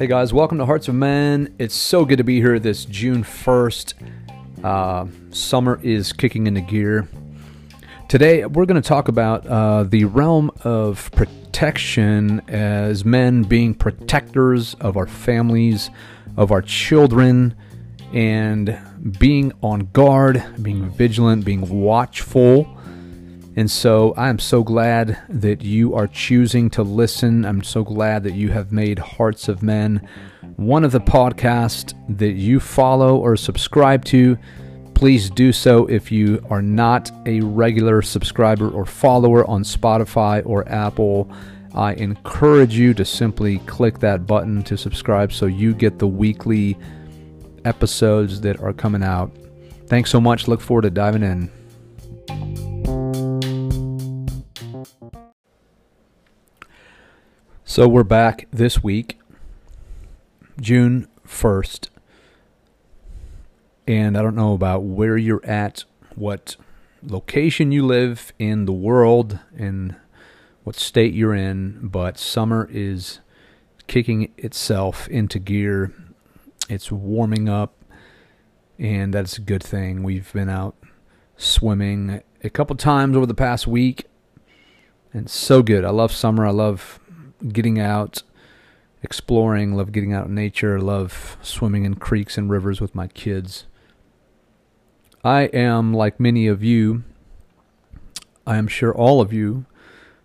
Hey guys, welcome to Hearts of Men. It's so good to be here this June 1st. Uh, summer is kicking into gear. Today, we're going to talk about uh, the realm of protection as men being protectors of our families, of our children, and being on guard, being vigilant, being watchful. And so I am so glad that you are choosing to listen. I'm so glad that you have made Hearts of Men one of the podcasts that you follow or subscribe to. Please do so if you are not a regular subscriber or follower on Spotify or Apple. I encourage you to simply click that button to subscribe so you get the weekly episodes that are coming out. Thanks so much. Look forward to diving in. So we're back this week, June 1st. And I don't know about where you're at, what location you live in the world, and what state you're in, but summer is kicking itself into gear. It's warming up, and that's a good thing. We've been out swimming a couple times over the past week, and so good. I love summer. I love getting out, exploring, love getting out in nature, love swimming in creeks and rivers with my kids. I am, like many of you, I am sure all of you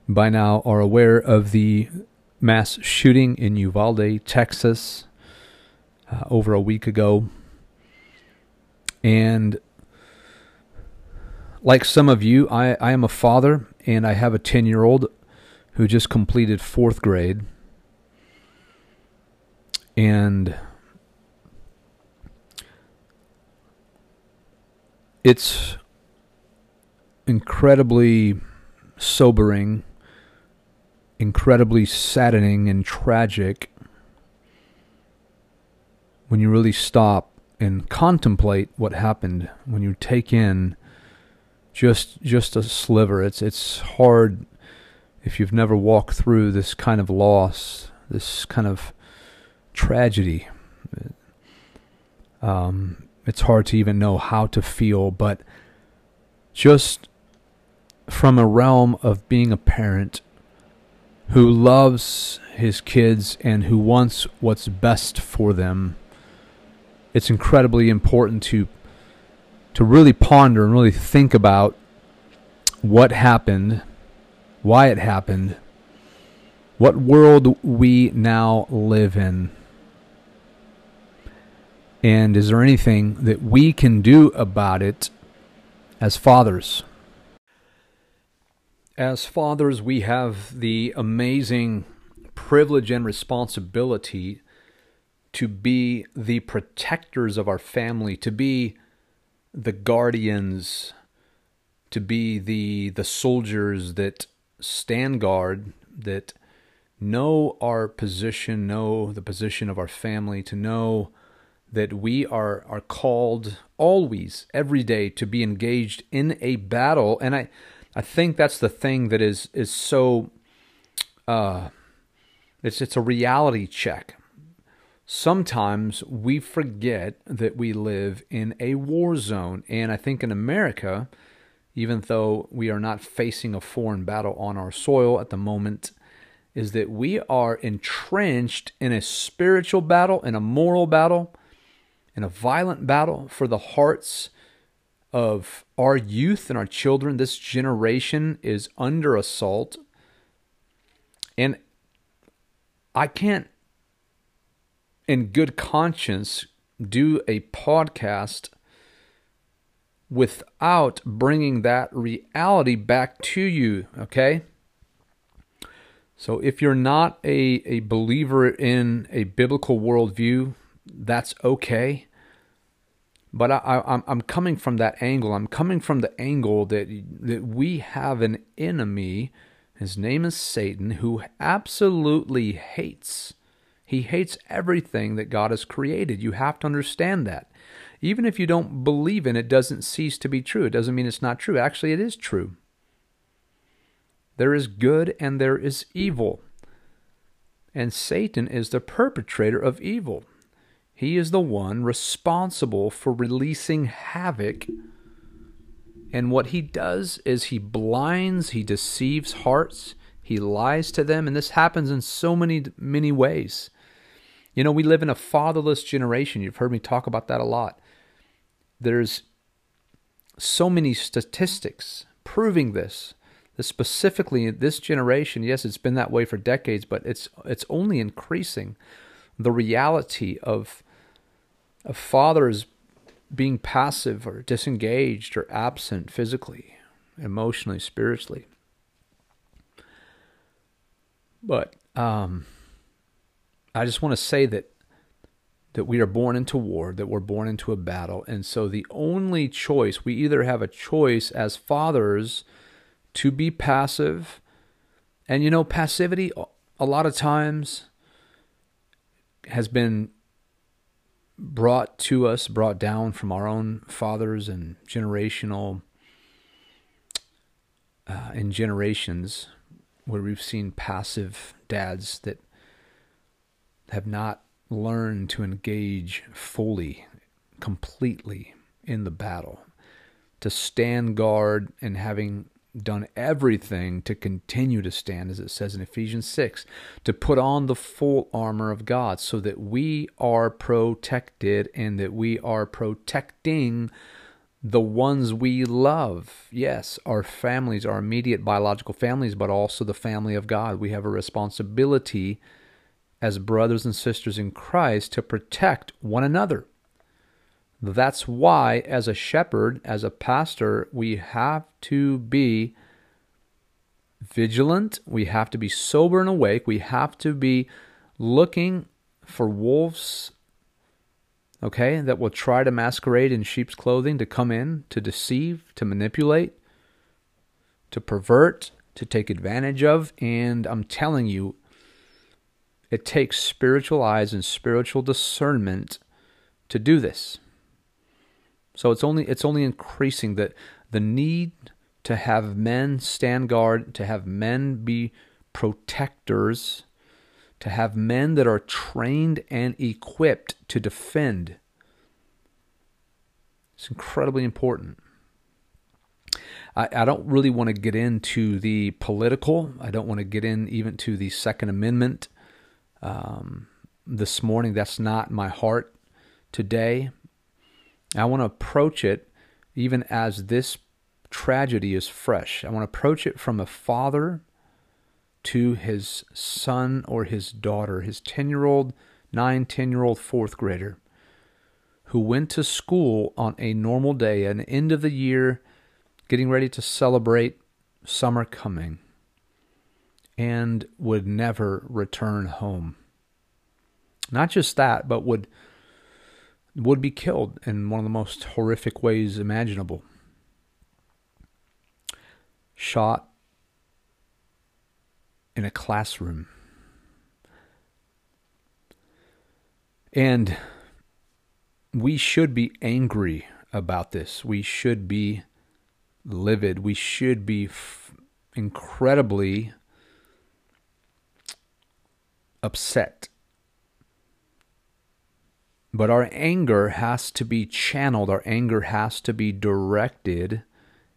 by now are aware of the mass shooting in Uvalde, Texas, uh, over a week ago. And like some of you, I, I am a father and I have a 10 year old who just completed fourth grade. And it's incredibly sobering, incredibly saddening, and tragic when you really stop and contemplate what happened, when you take in just just a sliver. It's it's hard if you've never walked through this kind of loss, this kind of tragedy, um, it's hard to even know how to feel, but just from a realm of being a parent who loves his kids and who wants what's best for them, it's incredibly important to to really ponder and really think about what happened why it happened, what world we now live in. And is there anything that we can do about it as fathers? As fathers, we have the amazing privilege and responsibility to be the protectors of our family, to be the guardians, to be the the soldiers that stand guard, that know our position, know the position of our family, to know that we are are called always, every day, to be engaged in a battle. And I, I think that's the thing that is is so. Uh, it's it's a reality check. Sometimes we forget that we live in a war zone, and I think in America even though we are not facing a foreign battle on our soil at the moment, is that we are entrenched in a spiritual battle, in a moral battle, in a violent battle for the hearts of our youth and our children. This generation is under assault. And I can't, in good conscience, do a podcast without bringing that reality back to you, okay? So if you're not a, a believer in a biblical worldview, that's okay. But I, I, I'm coming from that angle. I'm coming from the angle that, that we have an enemy. His name is Satan, who absolutely hates. He hates everything that God has created. You have to understand that. Even if you don't believe in it, doesn't cease to be true. It doesn't mean it's not true. Actually, it is true. There is good and there is evil. and Satan is the perpetrator of evil. He is the one responsible for releasing havoc. And what he does is he blinds, he deceives hearts, he lies to them, and this happens in so many, many ways. You know, we live in a fatherless generation. You've heard me talk about that a lot. There's so many statistics proving this. That specifically in this generation, yes, it's been that way for decades, but it's it's only increasing. The reality of of fathers being passive or disengaged or absent physically, emotionally, spiritually. But um, I just want to say that that we are born into war, that we're born into a battle. And so the only choice, we either have a choice as fathers to be passive. And you know, passivity a lot of times has been brought to us, brought down from our own fathers and generational uh, in generations where we've seen passive dads that have not learned to engage fully, completely in the battle, to stand guard and having done everything to continue to stand, as it says in Ephesians 6, to put on the full armor of God so that we are protected and that we are protecting the ones we love. Yes, our families, our immediate biological families, but also the family of God. We have a responsibility as brothers and sisters in Christ to protect one another. That's why, as a shepherd, as a pastor, we have to be vigilant. We have to be sober and awake. We have to be looking for wolves, okay, that will try to masquerade in sheep's clothing to come in, to deceive, to manipulate, to pervert, to take advantage of. And I'm telling you, it takes spiritual eyes and spiritual discernment to do this. So it's only it's only increasing that the need to have men stand guard, to have men be protectors, to have men that are trained and equipped to defend. It's incredibly important. I, I don't really want to get into the political. I don't want to get in even to the Second Amendment um, this morning. That's not my heart today. I want to approach it even as this tragedy is fresh. I want to approach it from a father to his son or his daughter, his 10 year old, 9, 10 year old fourth grader, who went to school on a normal day, an end of the year, getting ready to celebrate summer coming, and would never return home. Not just that, but would would be killed in one of the most horrific ways imaginable. Shot in a classroom. And we should be angry about this. We should be livid. We should be f- incredibly upset but our anger has to be channeled, our anger has to be directed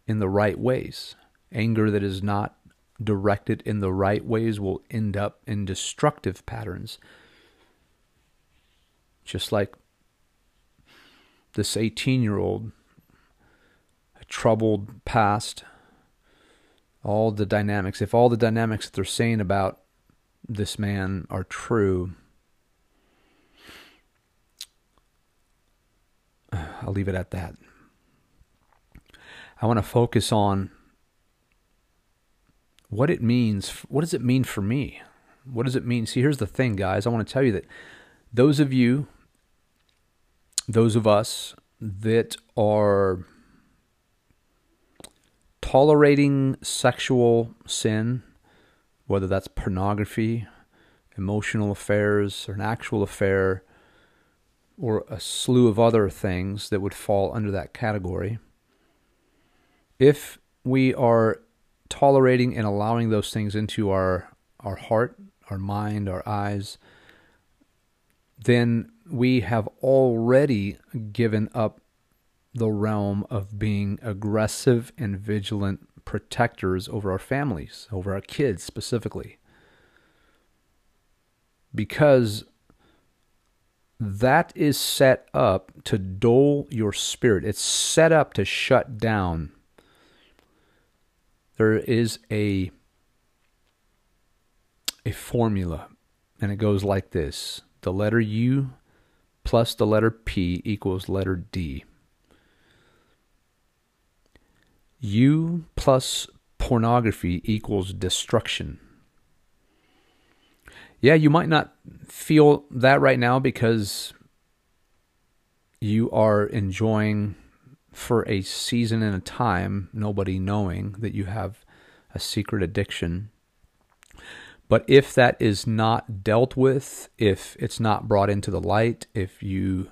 in the right ways. Anger that is not directed in the right ways will end up in destructive patterns. Just like this 18 year old, a troubled past, all the dynamics, if all the dynamics that they're saying about this man are true, I'll leave it at that. I want to focus on what it means. What does it mean for me? What does it mean? See, here's the thing, guys. I want to tell you that those of you, those of us that are tolerating sexual sin, whether that's pornography, emotional affairs, or an actual affair, or a slew of other things that would fall under that category. If we are tolerating and allowing those things into our our heart, our mind, our eyes, then we have already given up the realm of being aggressive and vigilant protectors over our families, over our kids specifically. Because that is set up to dull your spirit. It's set up to shut down. There is a a formula and it goes like this. The letter U plus the letter P equals letter D. U plus pornography equals destruction. Yeah, you might not feel that right now because you are enjoying for a season and a time, nobody knowing that you have a secret addiction. But if that is not dealt with, if it's not brought into the light, if you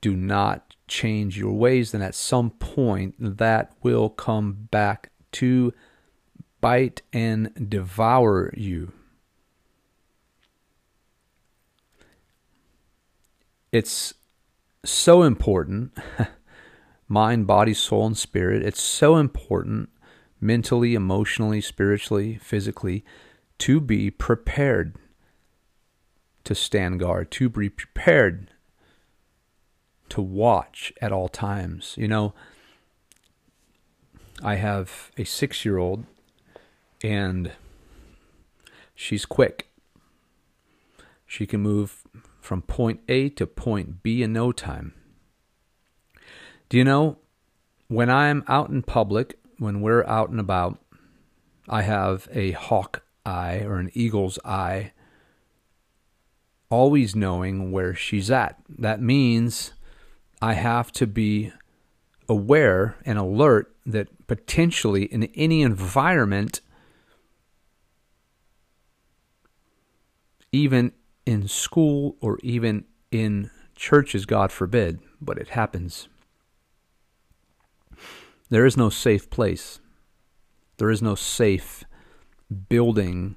do not change your ways, then at some point that will come back to bite and devour you. It's so important mind, body, soul, and spirit. It's so important mentally, emotionally, spiritually, physically to be prepared to stand guard, to be prepared to watch at all times. You know, I have a six year old and she's quick. She can move from point A to point B in no time. Do you know, when I'm out in public, when we're out and about, I have a hawk eye or an eagle's eye, always knowing where she's at. That means I have to be aware and alert that potentially in any environment, even in school or even in churches, God forbid, but it happens. There is no safe place. There is no safe building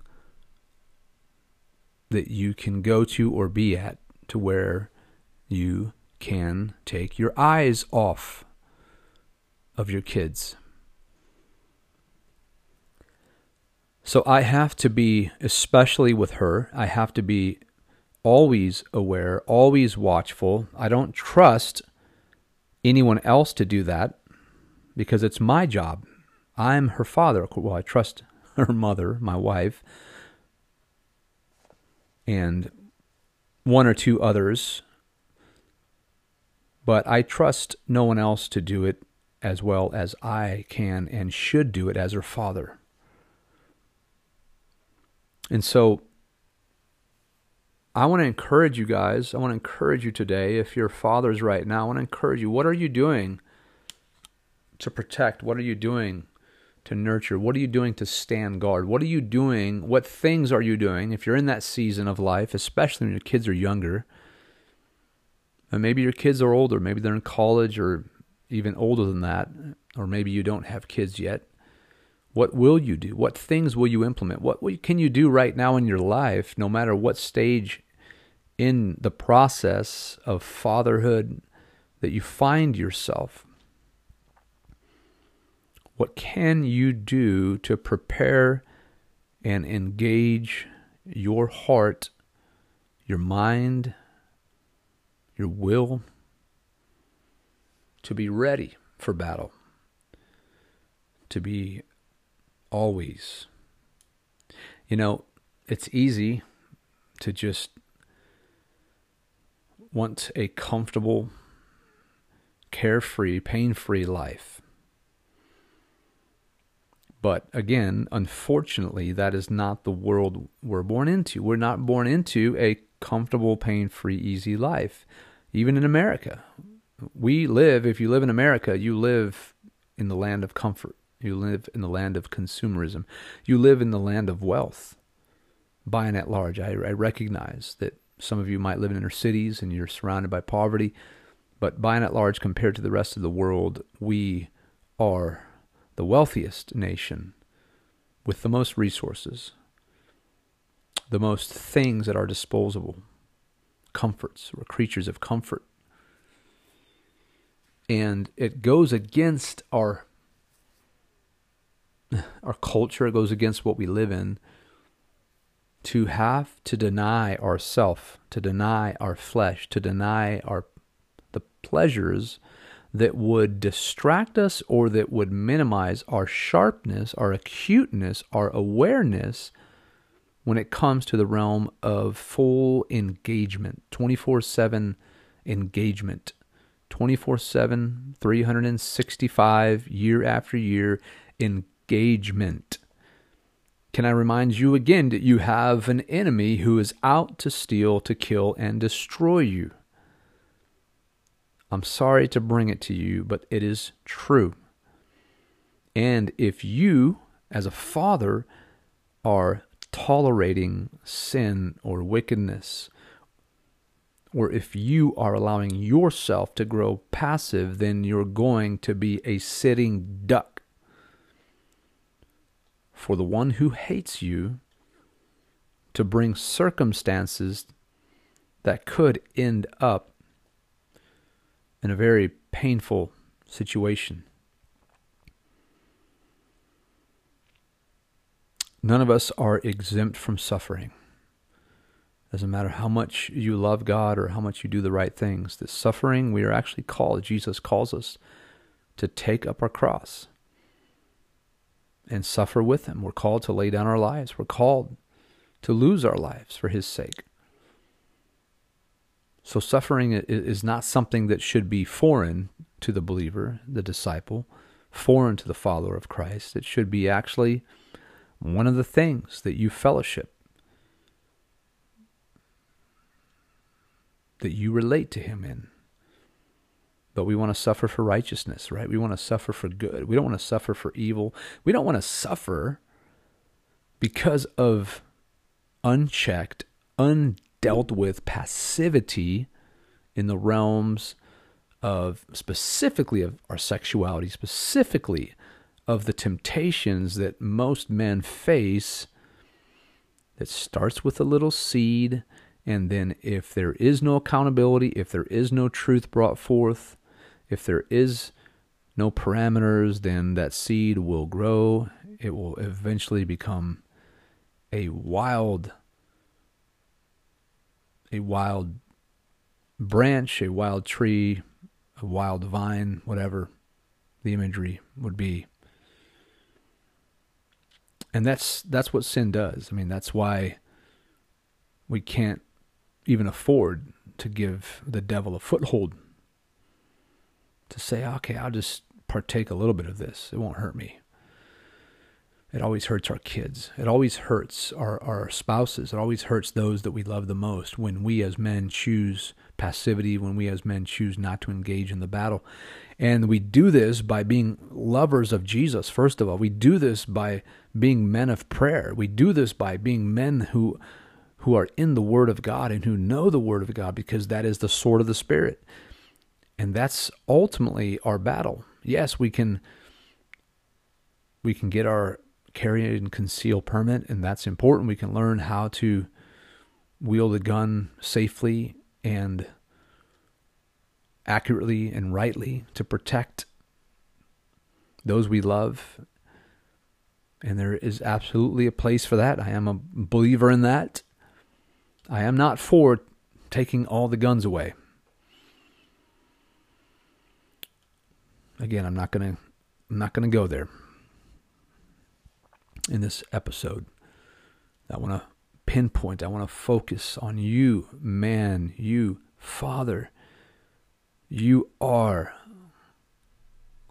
that you can go to or be at to where you can take your eyes off of your kids. So I have to be, especially with her, I have to be always aware, always watchful. I don't trust anyone else to do that because it's my job. I'm her father. Well, I trust her mother, my wife, and one or two others. But I trust no one else to do it as well as I can and should do it as her father. And so I want to encourage you guys. I want to encourage you today. If you're fathers right now, I want to encourage you. What are you doing to protect? What are you doing to nurture? What are you doing to stand guard? What are you doing? What things are you doing if you're in that season of life, especially when your kids are younger? And maybe your kids are older, maybe they're in college or even older than that, or maybe you don't have kids yet. What will you do? What things will you implement? What can you do right now in your life, no matter what stage in the process of fatherhood that you find yourself? What can you do to prepare and engage your heart, your mind, your will to be ready for battle? To be always. You know, it's easy to just want a comfortable, carefree, pain free life. But again, unfortunately, that is not the world we're born into. We're not born into a comfortable, pain free, easy life. Even in America, we live, if you live in America, you live in the land of comfort. You live in the land of consumerism. You live in the land of wealth. By and at large, I, I recognize that some of you might live in inner cities and you're surrounded by poverty, but by and at large, compared to the rest of the world, we are the wealthiest nation with the most resources. the most things at our disposal comforts. We're creatures of comfort. And it goes against our our culture, it goes against what we live in to have to deny ourself, to deny our flesh, to deny our the pleasures that would distract us or that would minimize our sharpness, our acuteness, our awareness when it comes to the realm of full engagement, 24 7 engagement, 24 7, 365, year after year engagement. Can I remind you again that you have an enemy who is out to steal, to kill, and destroy you? I'm sorry to bring it to you, but it is true. And if you, as a father, are tolerating sin or wickedness, or if you are allowing yourself to grow passive, then you're going to be a sitting duck. For the one who hates you to bring circumstances that could end up in a very painful situation. None of us are exempt from suffering. Doesn't matter how much you love God or how much you do the right things. The suffering, we are actually called, Jesus calls us to take up our cross and suffer with Him. We're called to lay down our lives. We're called to lose our lives for His sake. So, suffering is not something that should be foreign to the believer, the disciple, foreign to the follower of Christ. It should be actually one of the things that you fellowship, that you relate to Him in. But we want to suffer for righteousness, right? We want to suffer for good. We don't want to suffer for evil. We don't want to suffer because of unchecked, undealt with passivity in the realms of specifically of our sexuality, specifically of the temptations that most men face that starts with a little seed. And then, if there is no accountability, if there is no truth brought forth, if there is no parameters, then that seed will grow. It will eventually become a wild, a wild branch, a wild tree, a wild vine, whatever the imagery would be and that's that's what sin does. I mean, that's why we can't even afford to give the devil a foothold. To say, okay, I'll just partake a little bit of this. It won't hurt me. It always hurts our kids. It always hurts our, our spouses. It always hurts those that we love the most when we as men choose passivity, when we as men choose not to engage in the battle. And we do this by being lovers of Jesus, first of all. We do this by being men of prayer. We do this by being men who who are in the word of God and who know the word of God because that is the sword of the spirit. And that's ultimately our battle. Yes, we can we can get our carry and conceal permit and that's important. We can learn how to wield a gun safely and accurately and rightly to protect those we love. And there is absolutely a place for that. I am a believer in that. I am not for taking all the guns away. Again, I'm not going to I'm not going to go there in this episode. I want to pinpoint, I want to focus on you, man, you, father, you are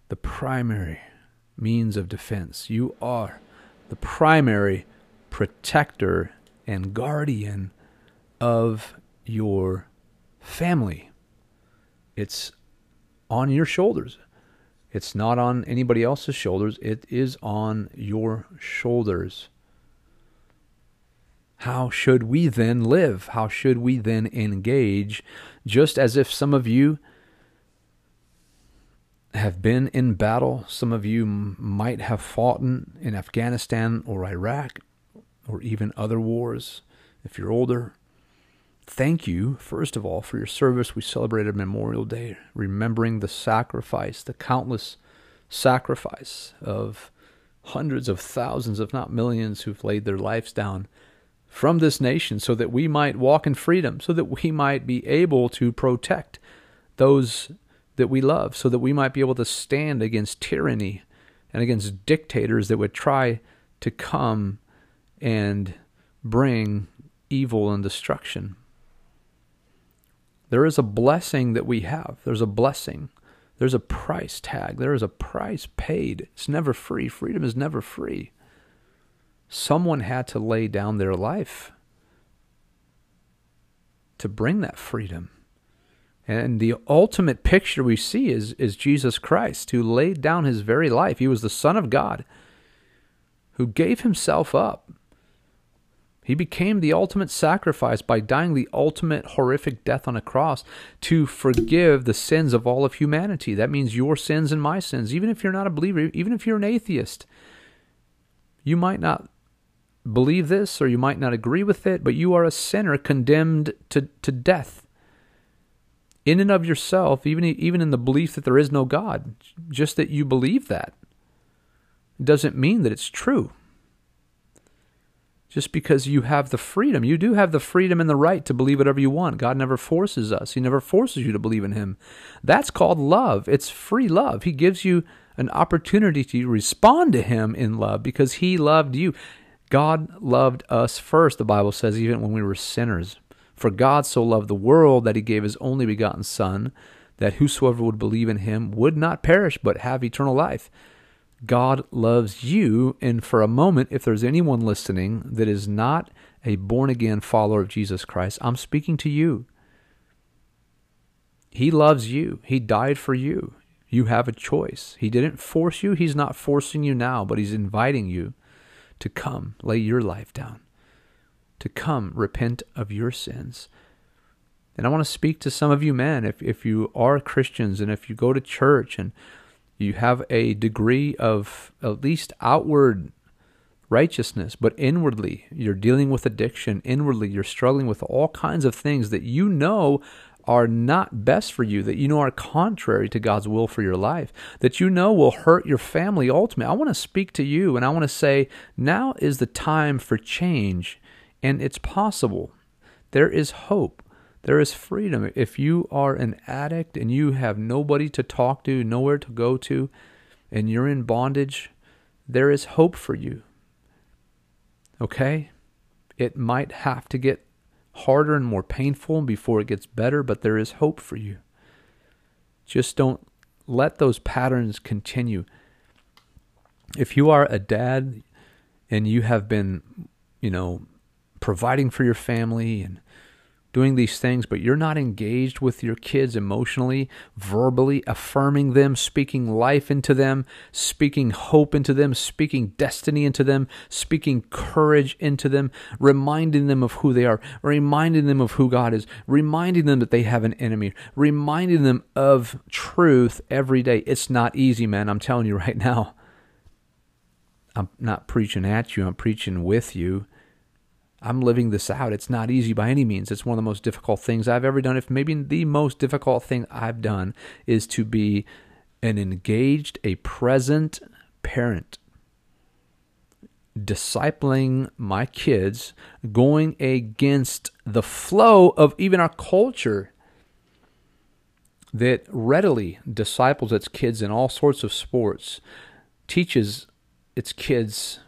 the primary means of defense. You are the primary protector and guardian of your family. It's on your shoulders. It's not on anybody else's shoulders. It is on your shoulders. How should we then live? How should we then engage? Just as if some of you have been in battle. Some of you might have fought in, Afghanistan or Iraq or even other wars. if you're older, thank you, first of all, for your service. We celebrated Memorial Day, remembering the sacrifice, the countless sacrifice of hundreds of thousands, if not millions, who've laid their lives down from this nation so that we might walk in freedom, so that we might be able to protect those that we love, so that we might be able to stand against tyranny and against dictators that would try to come and bring evil and destruction. There is a blessing that we have. There's a blessing. There's a price tag. There is a price paid. It's never free. Freedom is never free. Someone had to lay down their life to bring that freedom. And the ultimate picture we see is, is Jesus Christ, who laid down his very life. He was the Son of God, who gave himself up. He became the ultimate sacrifice by dying the ultimate horrific death on a cross to forgive the sins of all of humanity. That means your sins and my sins. Even if you're not a believer, even if you're an atheist, you might not believe this or you might not agree with it, but you are a sinner condemned to, to death. In and of yourself, even, even in the belief that there is no God, just that you believe that doesn't mean that it's true. Just because you have the freedom, you do have the freedom and the right to believe whatever you want. God never forces us, He never forces you to believe in Him. That's called love. It's free love. He gives you an opportunity to respond to Him in love because He loved you. God loved us first, the Bible says, even when we were sinners. For God so loved the world that he gave his only begotten Son, that whosoever would believe in him would not perish, but have eternal life. God loves you, and for a moment, if there's anyone listening that is not a born again follower of Jesus Christ, I'm speaking to you. He loves you. He died for you. You have a choice. He didn't force you. He's not forcing you now, but He's inviting you to come lay your life down, to come repent of your sins. And I want to speak to some of you men, if, if you are Christians and if you go to church and you have a degree of at least outward righteousness, but inwardly you're dealing with addiction, inwardly you're struggling with all kinds of things that you know are not best for you, that you know are contrary to God's will for your life, that you know will hurt your family ultimately. I want to speak to you and I want to say now is the time for change, and it's possible. There is hope. There is freedom. If you are an addict and you have nobody to talk to, nowhere to go to, and you're in bondage, there is hope for you. Okay? It might have to get harder and more painful before it gets better, but there is hope for you. Just don't let those patterns continue. If you are a dad and you have been, you know, providing for your family and doing these things, but you're not engaged with your kids emotionally, verbally, affirming them, speaking life into them, speaking hope into them, speaking destiny into them, speaking courage into them, reminding them of who they are, reminding them of who God is, reminding them that they have an enemy, reminding them of truth every day. It's not easy, man. I'm telling you right now. I'm not preaching at you, I'm preaching with you. I'm living this out. It's not easy by any means. It's one of the most difficult things I've ever done. If maybe the most difficult thing I've done is to be an engaged, a present parent, discipling my kids, going against the flow of even our culture that readily disciples its kids in all sorts of sports, teaches its kids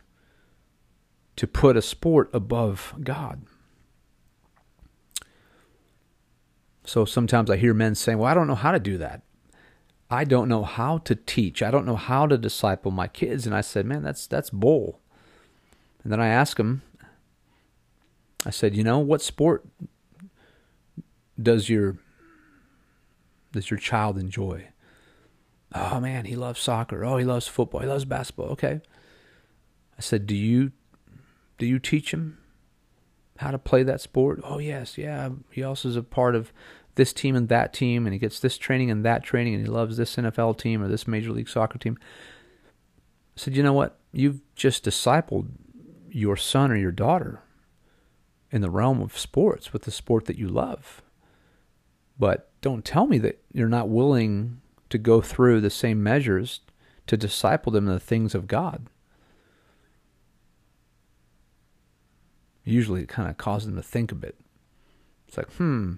to put a sport above God. So sometimes I hear men saying, Well, I don't know how to do that. I don't know how to teach. I don't know how to disciple my kids. And I said, Man, that's that's bull. And then I asked them, I said, you know, what sport does your does your child enjoy? Oh man, he loves soccer. Oh, he loves football. He loves basketball. Okay. I said, Do you do you teach him how to play that sport? Oh, yes, yeah. He also is a part of this team and that team, and he gets this training and that training, and he loves this NFL team or this Major League Soccer team. I said, you know what? You've just discipled your son or your daughter. in the realm of sports with the sport that you love. But don't tell me that you're not willing to go through the same measures to disciple them in the things of God. Usually kind of causes them to think a bit. It's like, hmm,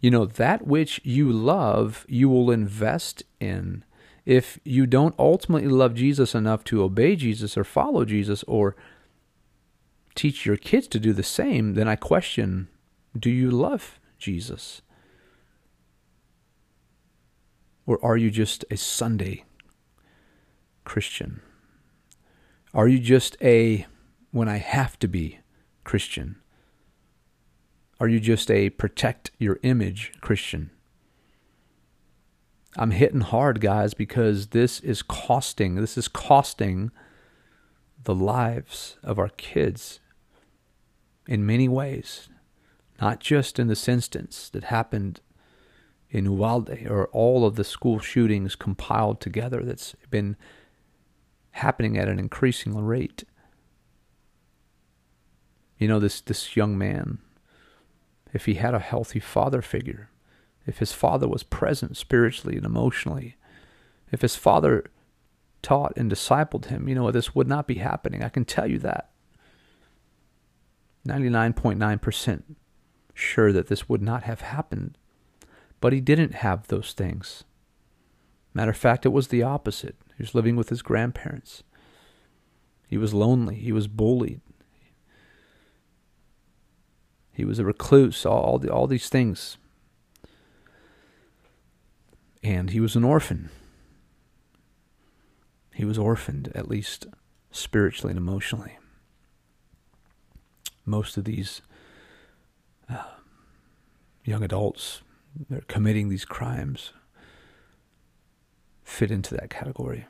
you know, that which you love, you will invest in. If you don't ultimately love Jesus enough to obey Jesus or follow Jesus or teach your kids to do the same, then I question do you love Jesus? Or are you just a Sunday Christian? Are you just a when I have to be Christian? Are you just a protect your image Christian? I'm hitting hard, guys, because this is costing. This is costing the lives of our kids in many ways, not just in this instance that happened in Uvalde or all of the school shootings compiled together that's been happening at an increasing rate. You know, this, this young man, if he had a healthy father figure, if his father was present spiritually and emotionally, if his father taught and discipled him, you know, this would not be happening. I can tell you that. 99.9% sure that this would not have happened. But he didn't have those things. Matter of fact, it was the opposite. He was living with his grandparents. He was lonely. He was bullied. He was a recluse, all, the, all these things. And he was an orphan. He was orphaned, at least spiritually and emotionally most of these uh, young adults that are committing these crimes fit into that category.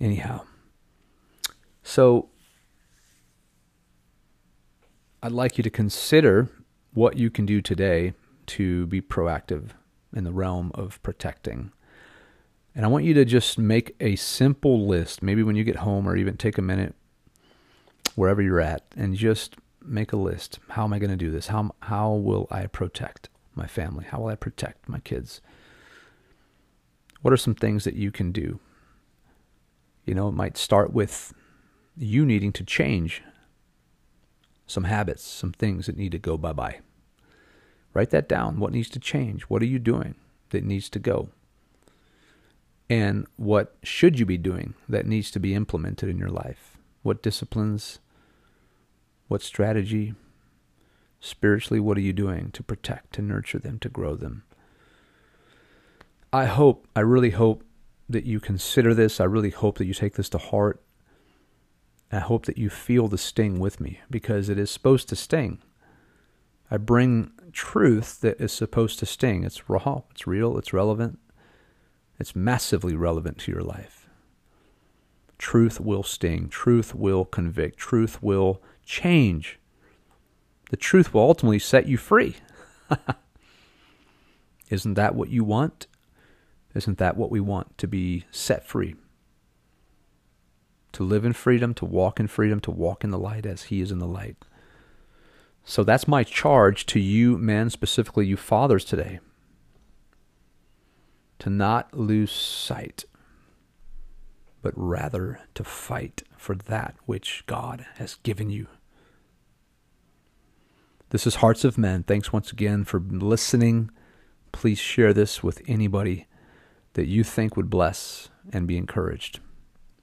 Anyhow, so I'd like you to consider what you can do today to be proactive in the realm of protecting. And I want you to just make a simple list, maybe when you get home or even take a minute wherever you're at and just make a list. How am I going to do this? How how will I protect my family? How will I protect my kids? What are some things that you can do? You know, it might start with you needing to change some habits, some things that need to go bye-bye. Write that down. What needs to change? What are you doing that needs to go? And what should you be doing that needs to be implemented in your life? What disciplines what strategy? Spiritually, what are you doing to protect, to nurture them, to grow them? I hope, I really hope that you consider this. I really hope that you take this to heart. I hope that you feel the sting with me because it is supposed to sting. I bring truth that is supposed to sting. It's raw, it's real, it's relevant, it's massively relevant to your life. Truth will sting, truth will convict, truth will change. The truth will ultimately set you free. Isn't that what you want? Isn't that what we want? To be set free. To live in freedom, to walk in freedom, to walk in the light as He is in the light. So that's my charge to you men, specifically you fathers today. To not lose sight, but rather to fight for that which God has given you. This is Hearts of Men. Thanks once again for listening. Please share this with anybody that you think would bless and be encouraged.